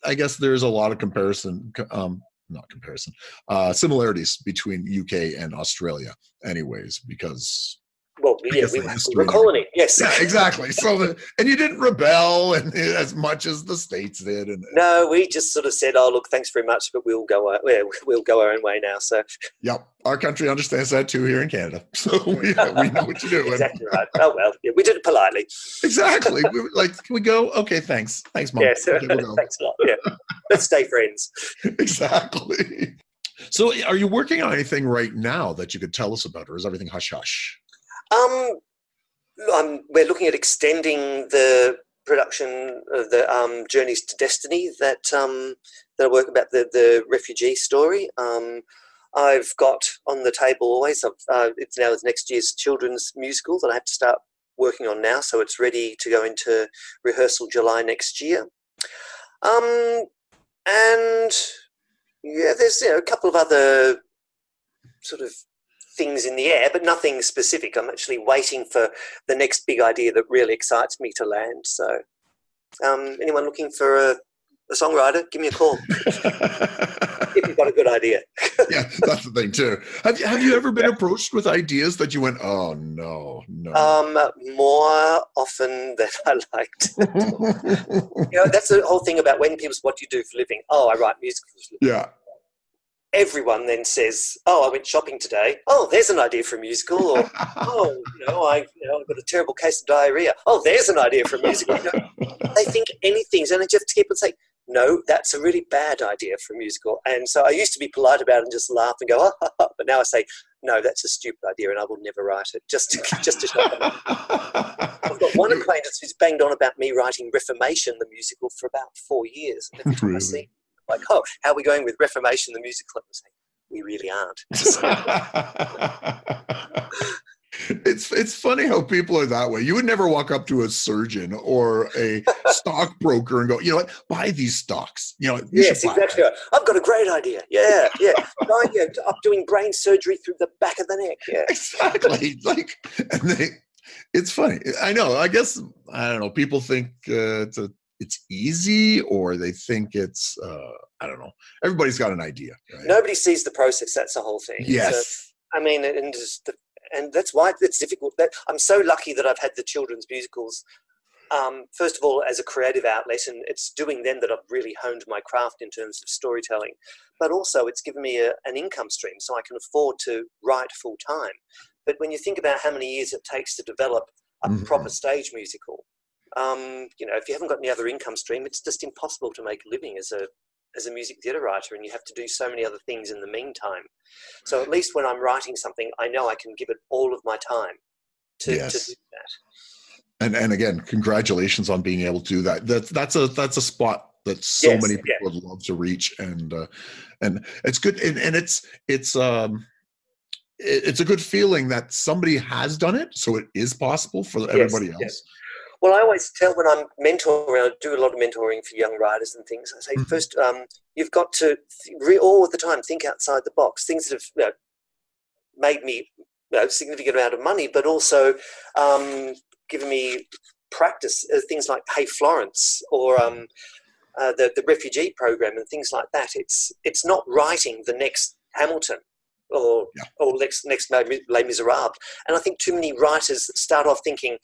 I guess there's a lot of comparison um, not comparison, uh, similarities between UK and Australia, anyways, because well, yeah, we, we're colony. Yes, yeah, *laughs* exactly. So, the, and you didn't rebel and *laughs* as much as the states did. And no, we just sort of said, "Oh, look, thanks very much, but we'll go. Uh, our, *laughs* we'll go our own way now." So, yep, our country understands that too here in Canada. So we, we know what to do. exactly right. Oh well, yeah, we did it politely. exactly. We like, can we go? Okay, thanks. Thanks, mom. Yes, okay, we'll thanks a lot. Yeah, let's stay friends. exactly. So, are you working on anything right now that you could tell us about, or is everything hush hush? Um, we're looking at extending the production of the um, Journeys to Destiny that um, that I work about the the refugee story. Um, I've got on the table always. Uh, it's now next year's children's musical that I have to start working on now, so it's ready to go into rehearsal July next year. Um, and yeah, there's you know, a couple of other sort of things in the air, but nothing specific. I'm actually waiting for the next big idea that really excites me to land. So, um, anyone looking for a, a songwriter, give me a call. *laughs* if you've got a good idea. *laughs* yeah, that's the thing too. Have you, have you ever been yeah. approached with ideas that you went, oh no, no? Um, more often than I liked. *laughs* you know, that's the whole thing about when people say, "What do you do for a living?" Oh, I write musicals. Yeah everyone then says, "Oh, I went shopping today. Oh, there's an idea for a musical." Or, *laughs* "Oh, you know, I, you know, I've got a terrible case of diarrhea. Oh, there's an idea for a musical." You know, *laughs* they think anything's, and I just keep on saying, "No, that's a really bad idea for a musical." And so I used to be polite about it and just laugh and go, oh, but now I say, "No, that's a stupid idea, and I will never write it." Just, to, *laughs* just to shut them. I've got one acquaintance who's banged on about me writing Reformation, the musical, for about four years. Every time really? I see like, oh, how are we going with Reformation, the musical? Like, we really aren't. *laughs* it's it's funny how people are that way. You would never walk up to a surgeon or a *laughs* stockbroker and go, you know what, buy these stocks. You know, you yes, exactly. Right. I've got a great idea. Yeah, yeah. no, yeah, I'm doing brain surgery through the back of the neck. Yeah, exactly. *laughs* like, and they, it's funny. I know. I guess I don't know. People think uh, it's a it's easy or they think it's uh, I don't know. Everybody's got an idea. Right? Nobody sees the process. That's the whole thing. Yes. So, I mean, and the, and that's why it's difficult. I'm so lucky that I've had the children's musicals. Um, first of all, as a creative outlet, and it's doing them that I've really honed my craft in terms of storytelling. But also, it's given me a, an income stream, so I can afford to write full time. But when you think about how many years it takes to develop a mm-hmm. proper stage musical, um, you know, if you haven't got any other income stream, it's just impossible to make a living as a as a music theatre writer, and you have to do so many other things in the meantime. So at least when I'm writing something, I know I can give it all of my time to, yes. to do that. And and again, congratulations on being able to do that. That's that's a that's a spot that so Yes, many yeah. people would love to reach and uh, and it's good and, and it's it's um it's a good feeling that somebody has done it so it is possible for everybody else yes. Well, I always tell when I'm mentoring, I do a lot of mentoring for young writers and things. I say, Mhm. first, um, you've got to th- re- all the time think outside the box. Things that have you know, made me you know, a significant amount of money, but also um, given me practice. Uh, things like Hey Florence or um, uh, the the refugee program and things like that. It's it's not writing the next Hamilton or Yeah. or next next Les Les Miserables. And I think too many writers start off thinking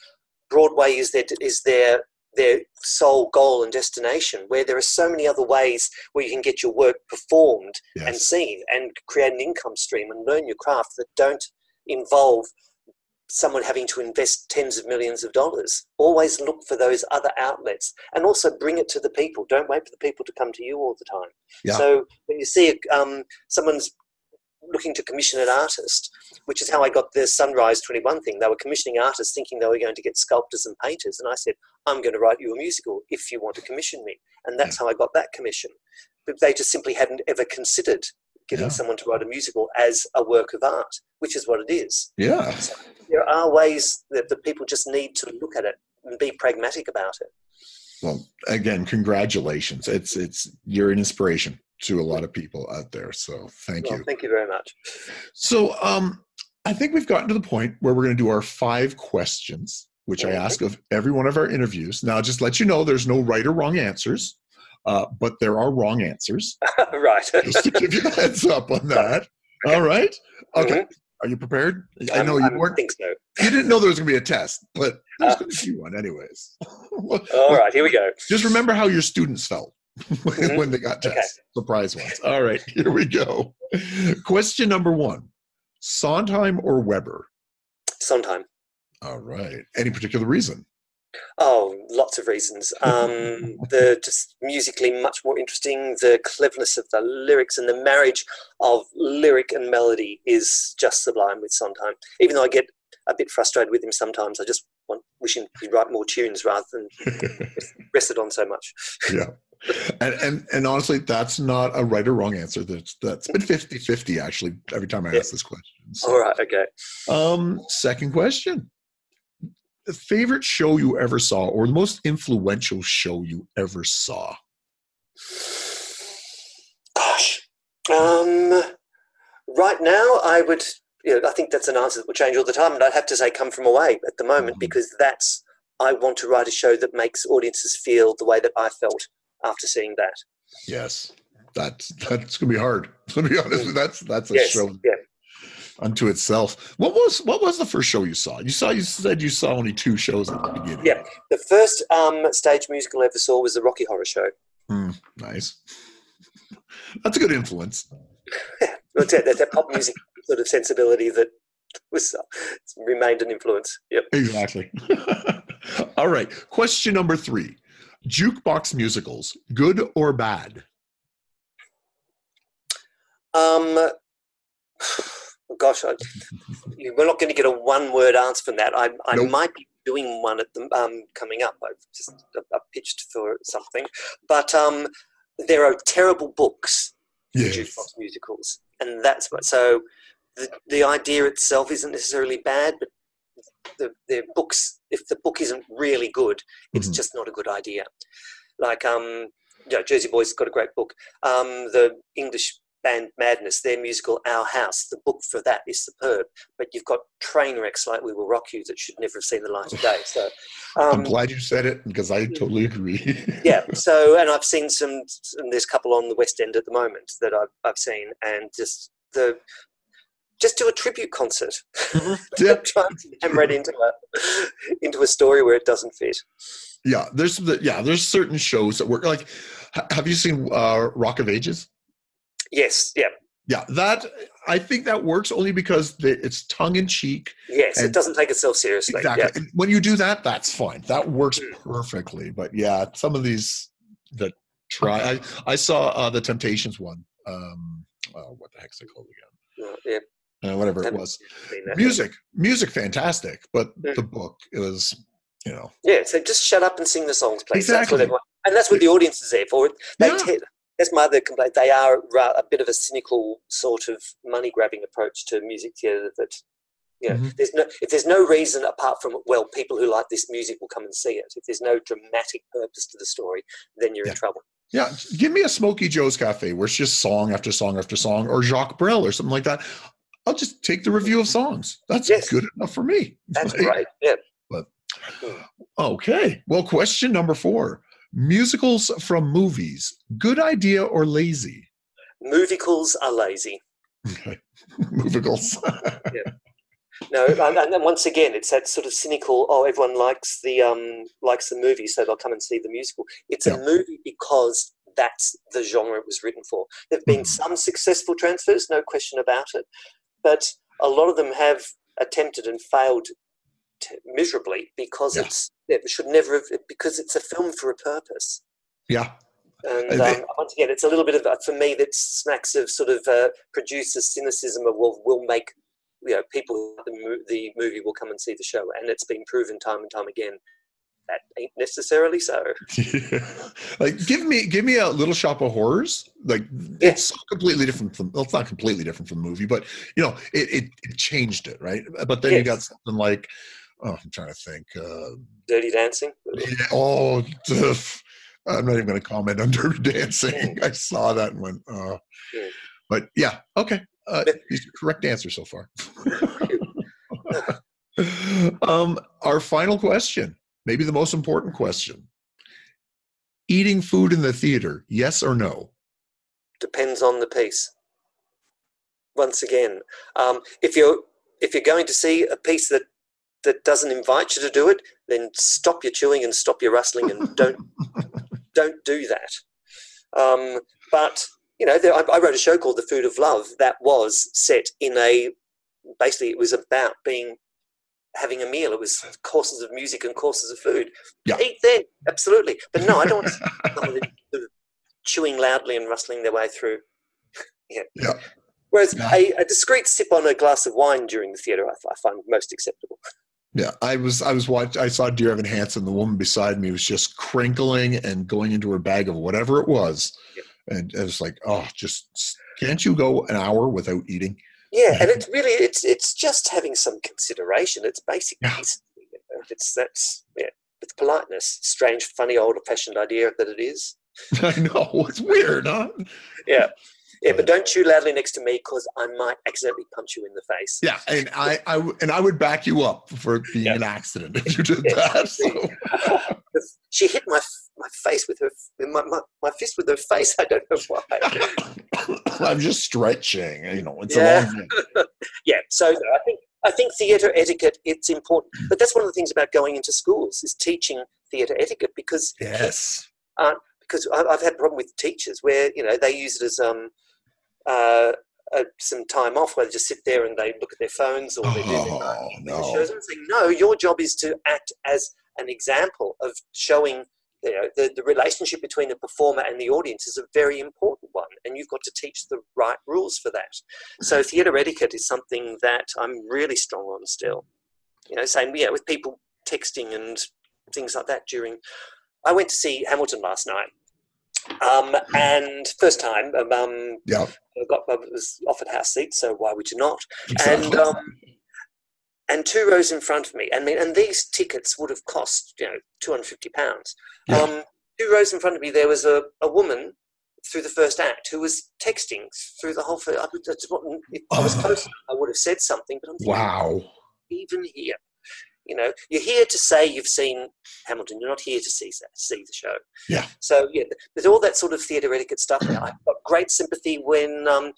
Broadway is their is their their sole goal and destination, where there are so many other ways where you can get your work performed and seen and create an income stream and learn your craft that don't involve someone having to invest tens of millions of dollars. Always look for those other outlets and also bring it to the people. Don't wait for the people to come to you all the time. Yeah. So when you see um, someone's looking to commission an artist, which is how I got the Sunrise 21 thing. They were commissioning artists thinking they were going to get sculptors and painters. And I said, I'm going to write you a musical if you want to commission me. And that's how I got that commission. But they just simply hadn't ever considered getting Yeah. someone to write a musical as a work of art, which is what it is. yeah There are ways that the people just need to look at it and be pragmatic about it. Well again congratulations. It's it's you're an inspiration to a lot of people out there so thank Well, you. thank you very much. so um i think we've gotten to the point where we're going to do our five questions which i ask of every one of our interviews. Now just let you know there's no right or wrong answers uh, but there are wrong answers. *laughs* Right. just to give you a heads up on *laughs* that. All right? Okay. Mhm. Are you prepared i I'm- know you I'm- weren't think so. you didn't know there was going to be a test but *laughs* there's Uh. going to be one anyways Well, *laughs* All right, here we go. just remember how your students felt *laughs* when, Mhm. when they got Okay. tests surprise ones all right here we go question number one sondheim or Webber Sondheim. all right any particular reason Oh, lots of reasons. Um, the just musically much more interesting. The cleverness of the lyrics and the marriage of lyric and melody is just sublime with Sondheim. Even though I get a bit frustrated with him sometimes, I just want wish him he'd write more tunes rather than *laughs* rest it on so much. yeah and, and and honestly that's not a right or wrong answer that's that's been 50-50 actually every time i Yeah. ask this question So, All right, okay. um second question favorite show you ever saw or the most influential show you ever saw Gosh. Um, right now, I would. You know, I think that's an answer that will change all the time, and I'd have to say "Come From Away" at the moment Mhm. because that's. I want to write a show that makes audiences feel the way that I felt after seeing that. yes that's that's gonna be hard to be honest that's that's a yes, show yeah. Unto itself what was what was the first show you saw you saw you said you saw only two shows at the beginning Yeah. The first um, stage musical I ever saw was the Rocky Horror Show. Hmm, nice *laughs* that's a good influence *laughs* That's that, that, that pop music sort of sensibility that was uh, remained an influence. Yep. Exactly. *laughs* All right. Question number three Jukebox musicals, good or bad? Um, gosh, I, we're not going to get a one-word answer from that. I, I Nope. might be doing one at the um, coming up. I've just I pitched for something, but um, there are terrible books for Yes. jukebox musicals, and that's what. So the the idea itself isn't necessarily bad, but the the books. If the book isn't really good, it's Mhm. just not a good idea. Like um, know, Jersey Boys got a great book. Um, the English band Madness, their musical Our House, the book for that is superb. But you've got train wrecks like We Will Rock You that should never have seen the light of day. So I'm um, glad you said it because I totally agree. *laughs* yeah so and i've seen some and there's a couple on the west end at the moment that i've, I've seen and just the just do a tribute concert yeah. *laughs* try and hammer it into a into a story where it doesn't fit Yeah. There's the, yeah, there's certain shows that work like have you seen uh, Rock of Ages? Yes yeah Yeah, that I think that works only because the, it's tongue in cheek. yes it doesn't take itself seriously Exactly. yeah when you do that, that's fine. That works Mm. perfectly. But yeah, some of these that try. I I saw uh, the Temptations one. Um, uh, what the heck's it called again? yeah Uh, whatever it was. Music, music, fantastic. But Mm. the book it was, you know, yeah so just shut up and sing the songs please Exactly. that's what and that's what the audience is there for. They Yeah. That's my other complaint. They are a bit of a cynical sort of money grabbing approach to music theatre. That you know, Mhm. there's no if there's no reason apart from well, people who like this music will come and see it. If there's no dramatic purpose to the story, then you're Yeah. in trouble. Yeah, give me a Smokey Joe's Cafe where it's just song after song after song, or Jacques Brel or something like that. I'll just take the revue of songs. That's Yes. good enough for me. That's *laughs* Like, great. Yeah. Okay. Well, question number four musicals from movies good idea or lazy? Musicals are lazy. Okay. *laughs* Musicals. No, and, once again, it's that sort of cynical. Oh, everyone likes the um likes the movie, so they'll come and see the musical. It's Yeah. a movie because that's the genre it was written for. There've been Mhm. some successful transfers, no question about it, but a lot of them have attempted and failed t- miserably because Yeah. it's it should never have because it's a film for a purpose. yeah. And um, once again, it's a little bit of for me that smacks of sort of uh, producer cynicism of well, we'll make you know people the, the movie will come and see the show, and it's been proven time and time again that ain't necessarily so. *laughs* like give me give me a little shop of horrors like Yeah. it's so completely different from well it's not completely different from the movie but you know it, it, it changed it right but then you got something like oh i'm trying to think uh Dirty Dancing. yeah, oh i'm not even going to comment on dirty dancing. I saw that and went uh but yeah okay uh correct answer so far. *laughs* *laughs* Um our final question maybe the most important question. Eating food in the theater yes or no? Depends on the piece. Once again, um, if you're if you're going to see a piece that that doesn't invite you to do it, then stop your chewing and stop your rustling and don't *laughs* don't do that. Um, but you know, there, I, I wrote a show called The Food of Love that was set in a basically it was about being having a meal. It was courses of music and courses of food. Yeah. Eat there, absolutely. But no, I don't want *laughs* of chewing loudly and rustling their way through. *laughs* yeah. Yeah. Whereas a, a discreet sip on a glass of wine during the theatre, I, I find most acceptable. Yeah i was i was watching i saw dear evan hansen the woman beside me was just crinkling and going into her bag of whatever it was Yeah. and I was like oh just can't you go an hour without eating Yeah, and *laughs* it's really it's it's just having some consideration. It's basic Yeah. decency. Uh, it's that's yeah, it's politeness. Strange, funny, old-fashioned idea that it is. *laughs* i know it's weird huh Yeah, yeah, but don't chew loudly next to me because I might accidentally punch you in the face. Yeah, and I, I and I would back you up for it being Yeah. an accident if you did Yeah. that. So. *laughs* she hit my my face with her my, my, my fist with her face. I don't know why. *laughs* I'm just stretching. You know, it's Yeah. a long. *laughs* Yeah, so I think I think theatre etiquette it's important, but that's one of the things about going into schools is teaching theatre etiquette because Yes. because I- I've had a problem with teachers where you know they use it as um uh, uh some time off where they just sit there and they look at their phones or they do their Oh no. shows and saying no your job is to act as an example of showing you know the, the relationship between the performer and the audience is a very important one and you've got to teach the right rules for that. So theatre etiquette is something that i'm really strong on still. You know same yeah with people texting and things like that during i went to see hamilton last night um, and first time um, um, Yeah. I got was offered house seats so why would you not Exactly. and um, and two rows in front of me. I mean, and these tickets would have cost you know two hundred fifty pounds. Yeah. Um, two rows in front of me, there was a, a woman through the first act who was texting through the whole. fir- I, I if I was close, I would have said something. But I'm thinking, wow. even here, you know, you're here to say you've seen Hamilton. You're not here to see see the show. Yeah. So yeah, there's all that sort of theatre etiquette stuff. I've got great sympathy when um,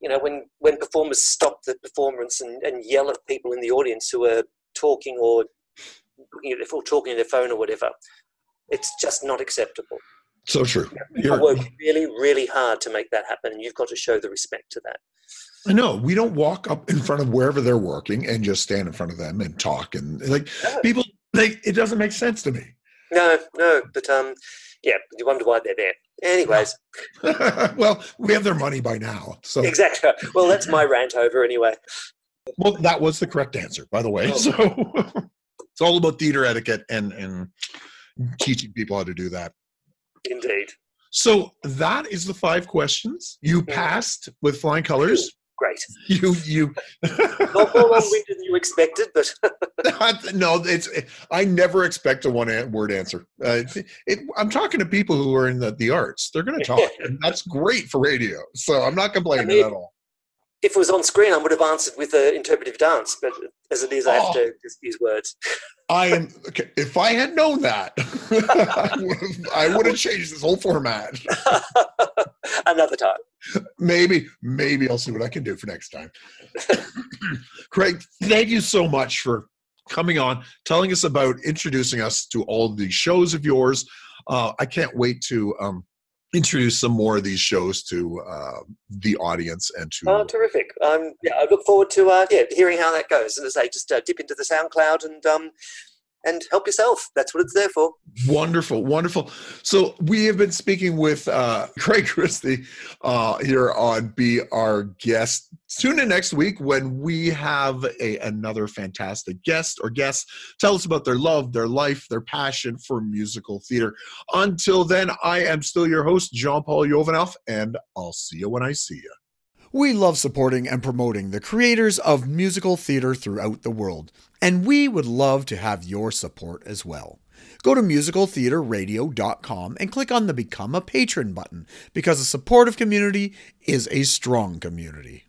you know when when performers stop the performance and, and yell at people in the audience who are talking or you know, or talking on their phone or whatever. It's just not acceptable. So true. I You're, work really, really hard to make that happen, and you've got to show the respect to that. I know we don't walk up in front of wherever they're working and just stand in front of them and talk and like No. people. Like it doesn't make sense to me. No, no, but um, yeah, you wonder why they're there. Anyways, *laughs* well, we have their money by now, so exactly. Well, that's my rant over anyway. Well, that was the correct answer, by the way. Oh. So *laughs* it's all about theater etiquette and and teaching people how to do that. Indeed. So that is the five questions. You passed with flying colors. Great. *laughs* You you not more long-winded than you expected, but *laughs* no, it's I never expect a one-word answer. Uh, it, I'm talking to people who are in the, the arts. They're going to talk, *laughs* and that's great for radio. So I'm not complaining I mean, at all. If it was on screen, I would have answered with an interpretive dance, but as it is, I have oh. to just use words. I am. Okay, if I had known that, *laughs* I would have changed this whole format. *laughs* Another time. Maybe, maybe I'll see what I can do for next time. *laughs* Craig, thank you so much for coming on, telling us about introducing us to all these shows of yours. Uh, I can't wait to um, introduce some more of these shows to uh, the audience and to. Oh, terrific! Um, yeah, I look forward to uh, yeah hearing how that goes. And as I just uh, dip into the SoundCloud and um, and help yourself. That's what it's there for. Wonderful, wonderful. So we have been speaking with uh, *laughs* Craig Christie uh, here on Be Our Guest. Tune in next week when we have a, another fantastic guest or guests tell us about their love, their life, their passion for musical theater. Until then, I am still your host, Jean Paul Jovanov, and I'll see you when I see you. We love supporting and promoting the creators of musical theater throughout the world, and we would love to have your support as well. Go to musicaltheaterradio.com and click on the Become a Patron button because a supportive community is a strong community.